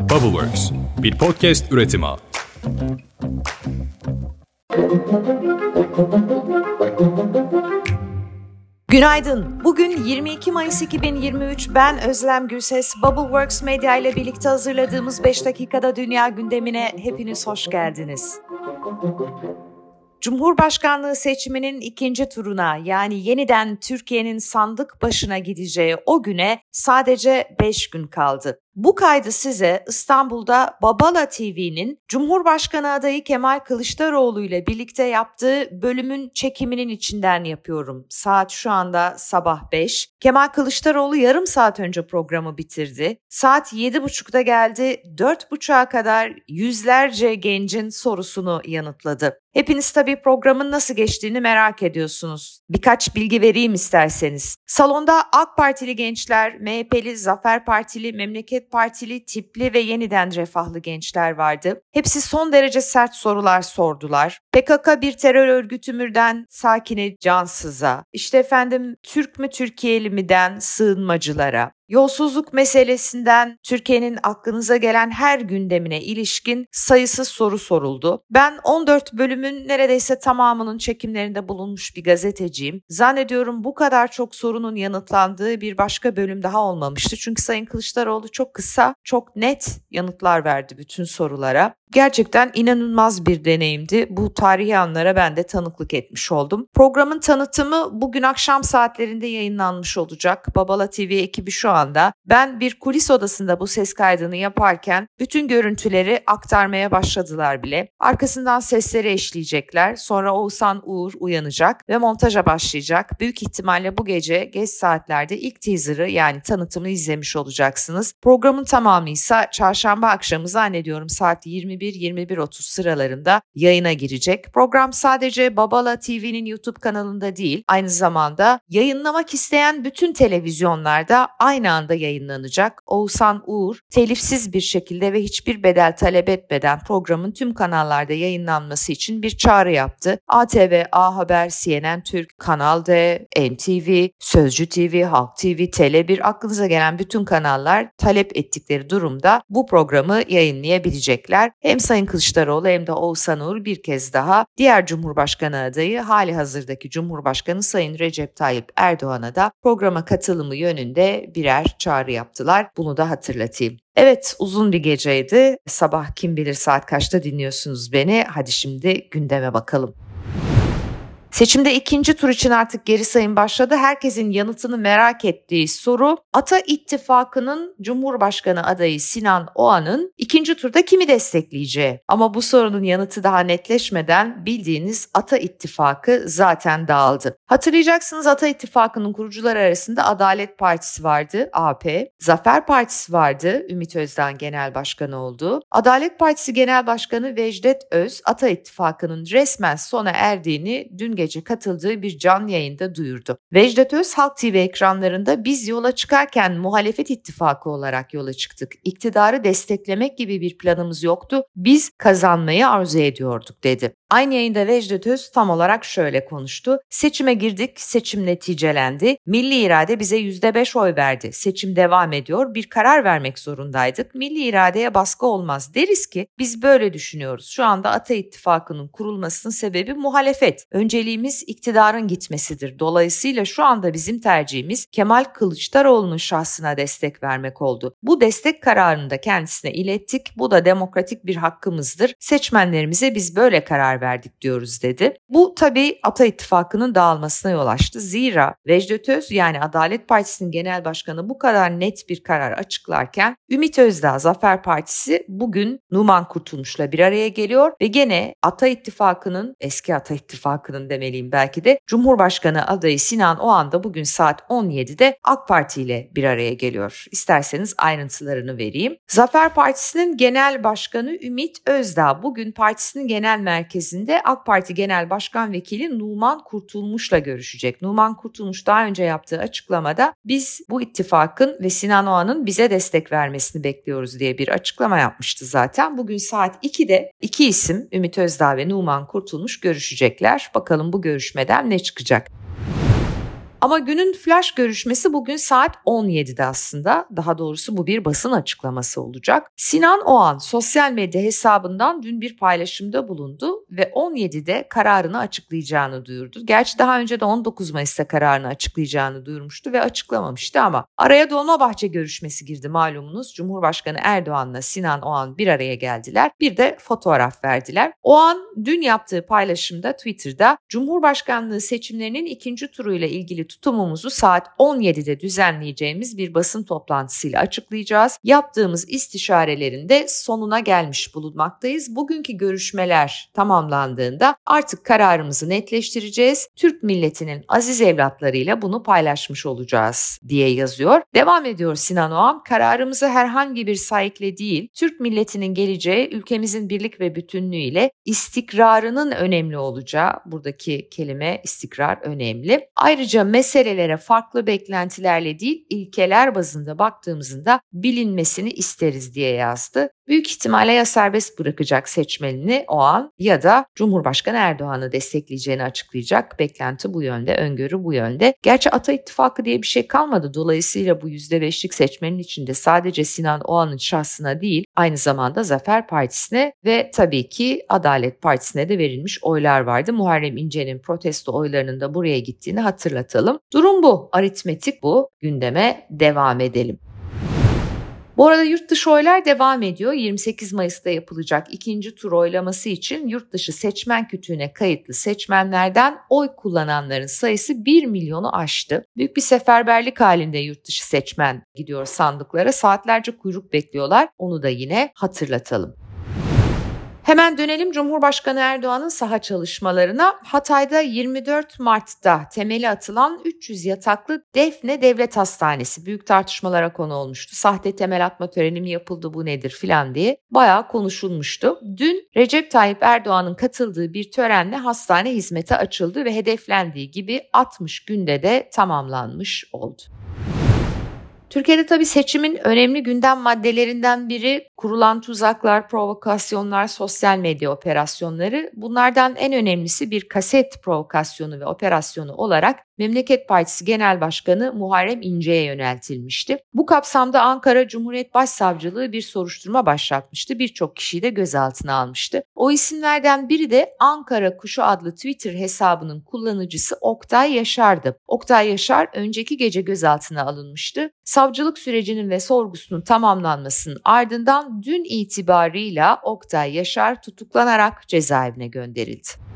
Bubbleworks, bir podcast üretimi. Günaydın. Bugün 22 Mayıs 2023. Ben Özlem Gülses. Bubbleworks Medya ile birlikte hazırladığımız 5 dakikada dünya gündemine hepiniz hoş geldiniz. Cumhurbaşkanlığı seçiminin ikinci turuna yani yeniden Türkiye'nin sandık başına gideceği o güne sadece 5 gün kaldı. Bu kaydı size İstanbul'da Babala TV'nin Cumhurbaşkanı adayı Kemal Kılıçdaroğlu ile birlikte yaptığı bölümün çekiminin içinden yapıyorum. Saat şu anda sabah 5. Kemal Kılıçdaroğlu yarım saat önce programı bitirdi. Saat 7.30'da geldi. 4.30'a kadar yüzlerce gencin sorusunu yanıtladı. Hepiniz tabii programın nasıl geçtiğini merak ediyorsunuz. Birkaç bilgi vereyim isterseniz. Salonda AK Partili gençler, MHP'li, Zafer Partili, Memleket Partili, tipli ve yeniden refahlı gençler vardı. Hepsi son derece sert sorular sordular. PKK bir terör örgütü mürden sakine cansıza, işte efendim Türk mü Türkiye'li miden sığınmacılara, Yolsuzluk meselesinden Türkiye'nin aklınıza gelen her gündemine ilişkin sayısız soru soruldu. Ben 14 bölümün neredeyse tamamının çekimlerinde bulunmuş bir gazeteciyim. Zannediyorum bu kadar çok sorunun yanıtlandığı bir başka bölüm daha olmamıştı. Çünkü Sayın Kılıçdaroğlu çok kısa, çok net yanıtlar verdi bütün sorulara. Gerçekten inanılmaz bir deneyimdi. Bu tarihi anlara ben de tanıklık etmiş oldum. Programın tanıtımı bugün akşam saatlerinde yayınlanmış olacak. Babala TV ekibi şu anda. Ben bir kulis odasında bu ses kaydını yaparken bütün görüntüleri aktarmaya başladılar bile. Arkasından sesleri eşleyecekler. Sonra Oğuzhan Uğur uyanacak ve montaja başlayacak. Büyük ihtimalle bu gece geç saatlerde ilk teaser'ı yani tanıtımı izlemiş olacaksınız. Programın tamamı ise çarşamba akşamı zannediyorum saat 20 21-21.30 sıralarında yayına girecek. Program sadece Babala TV'nin YouTube kanalında değil, aynı zamanda yayınlamak isteyen bütün televizyonlarda aynı anda yayınlanacak. Oğuzhan Uğur telifsiz bir şekilde ve hiçbir bedel talep etmeden programın tüm kanallarda yayınlanması için bir çağrı yaptı. ATV, A Haber, CNN Türk, Kanal D, NTV, Sözcü TV, Halk TV, Tele1 aklınıza gelen bütün kanallar talep ettikleri durumda bu programı yayınlayabilecekler. Hem Sayın Kılıçdaroğlu hem de Oğuzhan Uğur bir kez daha diğer Cumhurbaşkanı adayı hali hazırdaki Cumhurbaşkanı Sayın Recep Tayyip Erdoğan'a da programa katılımı yönünde birer çağrı yaptılar. Bunu da hatırlatayım. Evet uzun bir geceydi. Sabah kim bilir saat kaçta dinliyorsunuz beni. Hadi şimdi gündeme bakalım. Seçimde ikinci tur için artık geri sayım başladı. Herkesin yanıtını merak ettiği soru Ata İttifakı'nın Cumhurbaşkanı adayı Sinan Oğan'ın ikinci turda kimi destekleyeceği. Ama bu sorunun yanıtı daha netleşmeden bildiğiniz Ata İttifakı zaten dağıldı. Hatırlayacaksınız Ata İttifakı'nın kurucuları arasında Adalet Partisi vardı, AP, Zafer Partisi vardı, Ümit Özdağ Genel Başkanı oldu. Adalet Partisi Genel Başkanı Vecdet Öz, Ata İttifakı'nın resmen sona erdiğini dün gece katıldığı bir canlı yayında duyurdu. Vecdet Öz Halk TV ekranlarında biz yola çıkarken muhalefet ittifakı olarak yola çıktık. İktidarı desteklemek gibi bir planımız yoktu. Biz kazanmayı arzu ediyorduk dedi. Aynı yayında Vecdet Öz tam olarak şöyle konuştu. Seçime girdik, seçim neticelendi. Milli irade bize %5 oy verdi. Seçim devam ediyor, bir karar vermek zorundaydık. Milli iradeye baskı olmaz. Deriz ki biz böyle düşünüyoruz. Şu anda Ata İttifakı'nın kurulmasının sebebi muhalefet. Önceliğimiz iktidarın gitmesidir. Dolayısıyla şu anda bizim tercihimiz Kemal Kılıçdaroğlu'nun şahsına destek vermek oldu. Bu destek kararını da kendisine ilettik. Bu da demokratik bir hakkımızdır. Seçmenlerimize biz böyle karar verdik diyoruz dedi. Bu tabii Ata İttifakı'nın dağılmasına yol açtı. Zira Vecdet Öz yani Adalet Partisi'nin genel başkanı bu kadar net bir karar açıklarken Ümit Özdağ Zafer Partisi bugün Numan Kurtulmuş'la bir araya geliyor ve gene Ata İttifakı'nın eski Ata İttifakı'nın demeliyim belki de Cumhurbaşkanı adayı Sinan Oğan da bugün saat 17'de AK Parti ile bir araya geliyor. İsterseniz ayrıntılarını vereyim. Zafer Partisi'nin genel başkanı Ümit Özdağ bugün partisinin genel merkezinde AK Parti Genel Başkan Vekili Numan Kurtulmuş'la görüşecek. Numan Kurtulmuş daha önce yaptığı açıklamada biz bu ittifakın ve Sinan Oğan'ın bize destek vermesini bekliyoruz diye bir açıklama yapmıştı zaten. Bugün saat 2'de iki isim Ümit Özdağ ve Numan Kurtulmuş görüşecekler. Bakalım bu görüşmeden ne çıkacak? Ama günün flash görüşmesi bugün saat 17'de aslında. Daha doğrusu bu bir basın açıklaması olacak. Sinan Oğan sosyal medya hesabından dün bir paylaşımda bulundu ve 17'de kararını açıklayacağını duyurdu. Gerçi daha önce de 19 Mayıs'ta kararını açıklayacağını duyurmuştu ve açıklamamıştı ama araya Dolmabahçe görüşmesi girdi malumunuz. Cumhurbaşkanı Erdoğan'la Sinan Oğan bir araya geldiler. Bir de fotoğraf verdiler. Oğan dün yaptığı paylaşımda Twitter'da Cumhurbaşkanlığı seçimlerinin ikinci turuyla ilgili tutumumuzu saat 17'de düzenleyeceğimiz bir basın toplantısıyla açıklayacağız. Yaptığımız istişarelerin de sonuna gelmiş bulunmaktayız. Bugünkü görüşmeler tamamlandığında artık kararımızı netleştireceğiz. Türk milletinin aziz evlatlarıyla bunu paylaşmış olacağız diye yazıyor. Devam ediyor Sinan Oğan. Kararımızı herhangi bir saykle değil, Türk milletinin geleceği ülkemizin birlik ve bütünlüğü ile istikrarının önemli olacağı, buradaki kelime istikrar önemli. Ayrıca meselelere farklı beklentilerle değil, ilkeler bazında baktığımızda bilinmesini isteriz diye yazdı. Büyük ihtimalle ya serbest bırakacak seçmenini o an ya da Cumhurbaşkanı Erdoğan'ı destekleyeceğini açıklayacak. Beklenti bu yönde, öngörü bu yönde. Gerçi Ata İttifakı diye bir şey kalmadı. Dolayısıyla bu %5'lik seçmenin içinde sadece Sinan Oğan'ın şahsına değil, aynı zamanda Zafer Partisi'ne ve tabii ki Adalet Partisi'ne de verilmiş oylar vardı. Muharrem İnce'nin protesto oylarının da buraya gittiğini hatırlatalım. Durum bu, aritmetik bu. Gündeme devam edelim. Bu arada yurt dışı oylar devam ediyor. 28 Mayıs'ta yapılacak ikinci tur oylaması için yurt dışı seçmen kütüğüne kayıtlı seçmenlerden oy kullananların sayısı 1 milyonu aştı. Büyük bir seferberlik halinde yurt dışı seçmen gidiyor sandıklara. Saatlerce kuyruk bekliyorlar. Onu da yine hatırlatalım. Hemen dönelim Cumhurbaşkanı Erdoğan'ın saha çalışmalarına. Hatay'da 24 Mart'ta temeli atılan 300 yataklı Defne Devlet Hastanesi büyük tartışmalara konu olmuştu. Sahte temel atma töreni mi yapıldı bu nedir filan diye bayağı konuşulmuştu. Dün Recep Tayyip Erdoğan'ın katıldığı bir törenle hastane hizmete açıldı ve hedeflendiği gibi 60 günde de tamamlanmış oldu. Türkiye'de tabii seçimin önemli gündem maddelerinden biri kurulan tuzaklar, provokasyonlar, sosyal medya operasyonları. Bunlardan en önemlisi bir kaset provokasyonu ve operasyonu olarak Memleket Partisi Genel Başkanı Muharrem İnce'ye yöneltilmişti. Bu kapsamda Ankara Cumhuriyet Başsavcılığı bir soruşturma başlatmıştı. Birçok kişiyi de gözaltına almıştı. O isimlerden biri de Ankara Kuşu adlı Twitter hesabının kullanıcısı Oktay Yaşar'dı. Oktay Yaşar önceki gece gözaltına alınmıştı. Savcılık sürecinin ve sorgusunun tamamlanmasının ardından dün itibarıyla Oktay Yaşar tutuklanarak cezaevine gönderildi.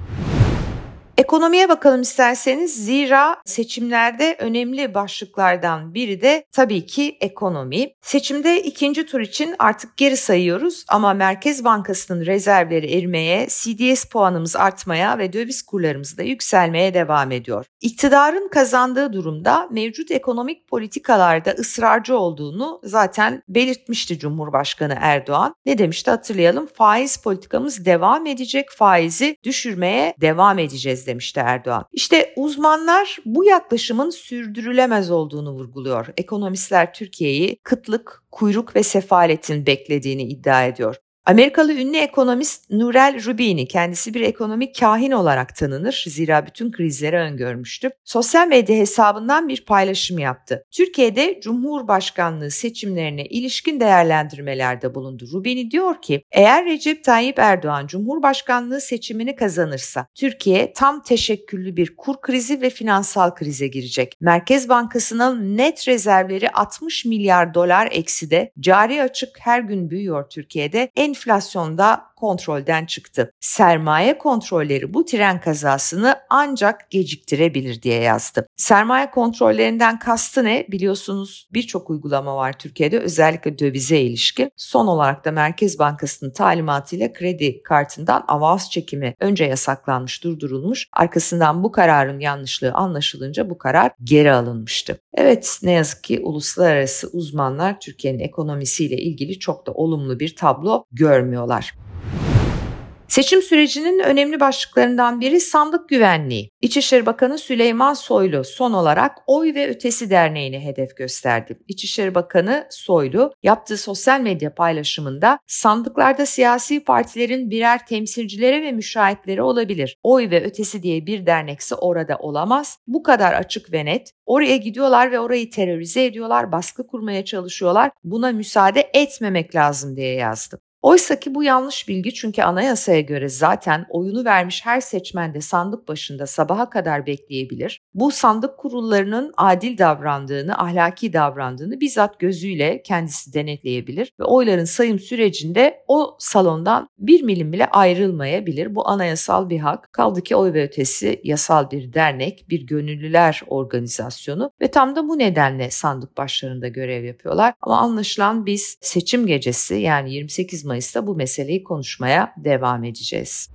Ekonomiye bakalım isterseniz zira seçimlerde önemli başlıklardan biri de tabii ki ekonomi. Seçimde ikinci tur için artık geri sayıyoruz ama Merkez Bankası'nın rezervleri erimeye, CDS puanımız artmaya ve döviz kurlarımız da yükselmeye devam ediyor. İktidarın kazandığı durumda mevcut ekonomik politikalarda ısrarcı olduğunu zaten belirtmişti Cumhurbaşkanı Erdoğan. Ne demişti hatırlayalım faiz politikamız devam edecek faizi düşürmeye devam edeceğiz demişti Erdoğan. İşte uzmanlar bu yaklaşımın sürdürülemez olduğunu vurguluyor. Ekonomistler Türkiye'yi kıtlık, kuyruk ve sefaletin beklediğini iddia ediyor. Amerikalı ünlü ekonomist Nurel Rubini kendisi bir ekonomik kahin olarak tanınır. Zira bütün krizleri öngörmüştü. Sosyal medya hesabından bir paylaşım yaptı. Türkiye'de Cumhurbaşkanlığı seçimlerine ilişkin değerlendirmelerde bulundu. Rubini diyor ki eğer Recep Tayyip Erdoğan Cumhurbaşkanlığı seçimini kazanırsa Türkiye tam teşekküllü bir kur krizi ve finansal krize girecek. Merkez Bankası'nın net rezervleri 60 milyar dolar ekside, cari açık her gün büyüyor Türkiye'de. En enflasyonda kontrolden çıktı. Sermaye kontrolleri bu tren kazasını ancak geciktirebilir diye yazdı. Sermaye kontrollerinden kastı ne? Biliyorsunuz birçok uygulama var Türkiye'de özellikle dövize ilişkin. Son olarak da Merkez Bankası'nın talimatıyla kredi kartından avans çekimi önce yasaklanmış, durdurulmuş. Arkasından bu kararın yanlışlığı anlaşılınca bu karar geri alınmıştı. Evet ne yazık ki uluslararası uzmanlar Türkiye'nin ekonomisiyle ilgili çok da olumlu bir tablo görmüyorlar. Seçim sürecinin önemli başlıklarından biri sandık güvenliği. İçişleri Bakanı Süleyman Soylu son olarak Oy ve Ötesi Derneği'ne hedef gösterdi. İçişleri Bakanı Soylu yaptığı sosyal medya paylaşımında sandıklarda siyasi partilerin birer temsilcileri ve müşahitleri olabilir. Oy ve Ötesi diye bir dernekse orada olamaz. Bu kadar açık ve net. Oraya gidiyorlar ve orayı terörize ediyorlar, baskı kurmaya çalışıyorlar. Buna müsaade etmemek lazım diye yazdı. Oysa ki bu yanlış bilgi çünkü anayasaya göre zaten oyunu vermiş her seçmen de sandık başında sabaha kadar bekleyebilir. Bu sandık kurullarının adil davrandığını, ahlaki davrandığını bizzat gözüyle kendisi denetleyebilir ve oyların sayım sürecinde o salondan bir milim bile ayrılmayabilir. Bu anayasal bir hak. Kaldı ki oy ve ötesi yasal bir dernek, bir gönüllüler organizasyonu ve tam da bu nedenle sandık başlarında görev yapıyorlar. Ama anlaşılan biz seçim gecesi yani 28 Mayıs Mayıs'ta bu meseleyi konuşmaya devam edeceğiz.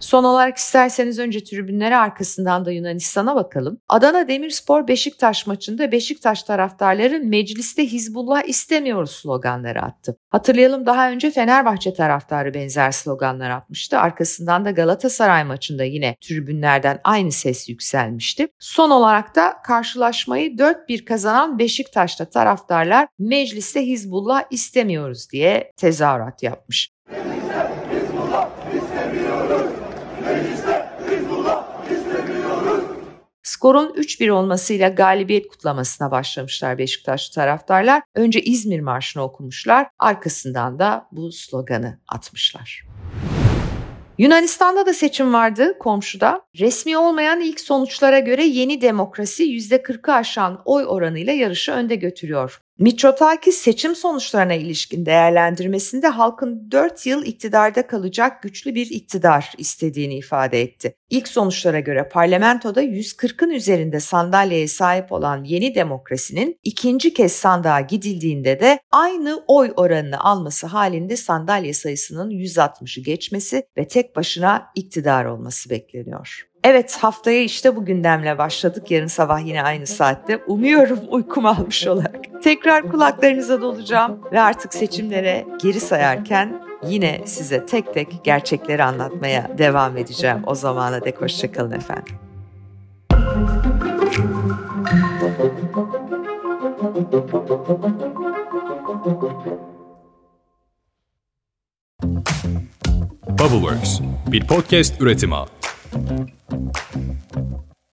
Son olarak isterseniz önce tribünlere arkasından da Yunanistan'a bakalım. Adana Demirspor Beşiktaş maçında Beşiktaş taraftarları mecliste Hizbullah istemiyoruz sloganları attı. Hatırlayalım daha önce Fenerbahçe taraftarı benzer sloganlar atmıştı. Arkasından da Galatasaray maçında yine tribünlerden aynı ses yükselmişti. Son olarak da karşılaşmayı 4-1 kazanan Beşiktaş'ta taraftarlar mecliste Hizbullah istemiyoruz diye tezahürat yapmış. Hizbullah istemiyoruz. Skorun 3-1 olmasıyla galibiyet kutlamasına başlamışlar Beşiktaşlı taraftarlar. Önce İzmir Marşı'nı okumuşlar, arkasından da bu sloganı atmışlar. Yunanistan'da da seçim vardı komşuda. Resmi olmayan ilk sonuçlara göre yeni demokrasi %40'ı aşan oy oranıyla yarışı önde götürüyor. Mitsotakis seçim sonuçlarına ilişkin değerlendirmesinde halkın 4 yıl iktidarda kalacak güçlü bir iktidar istediğini ifade etti. İlk sonuçlara göre parlamentoda 140'ın üzerinde sandalyeye sahip olan yeni demokrasinin ikinci kez sandığa gidildiğinde de aynı oy oranını alması halinde sandalye sayısının 160'ı geçmesi ve tek başına iktidar olması bekleniyor. Evet haftaya işte bu gündemle başladık. Yarın sabah yine aynı saatte. Umuyorum uykum almış olarak. Tekrar kulaklarınıza dolacağım ve artık seçimlere geri sayarken yine size tek tek gerçekleri anlatmaya devam edeceğim. O zamana dek hoşçakalın efendim. Bubbleworks bir podcast üretimi. Thank you.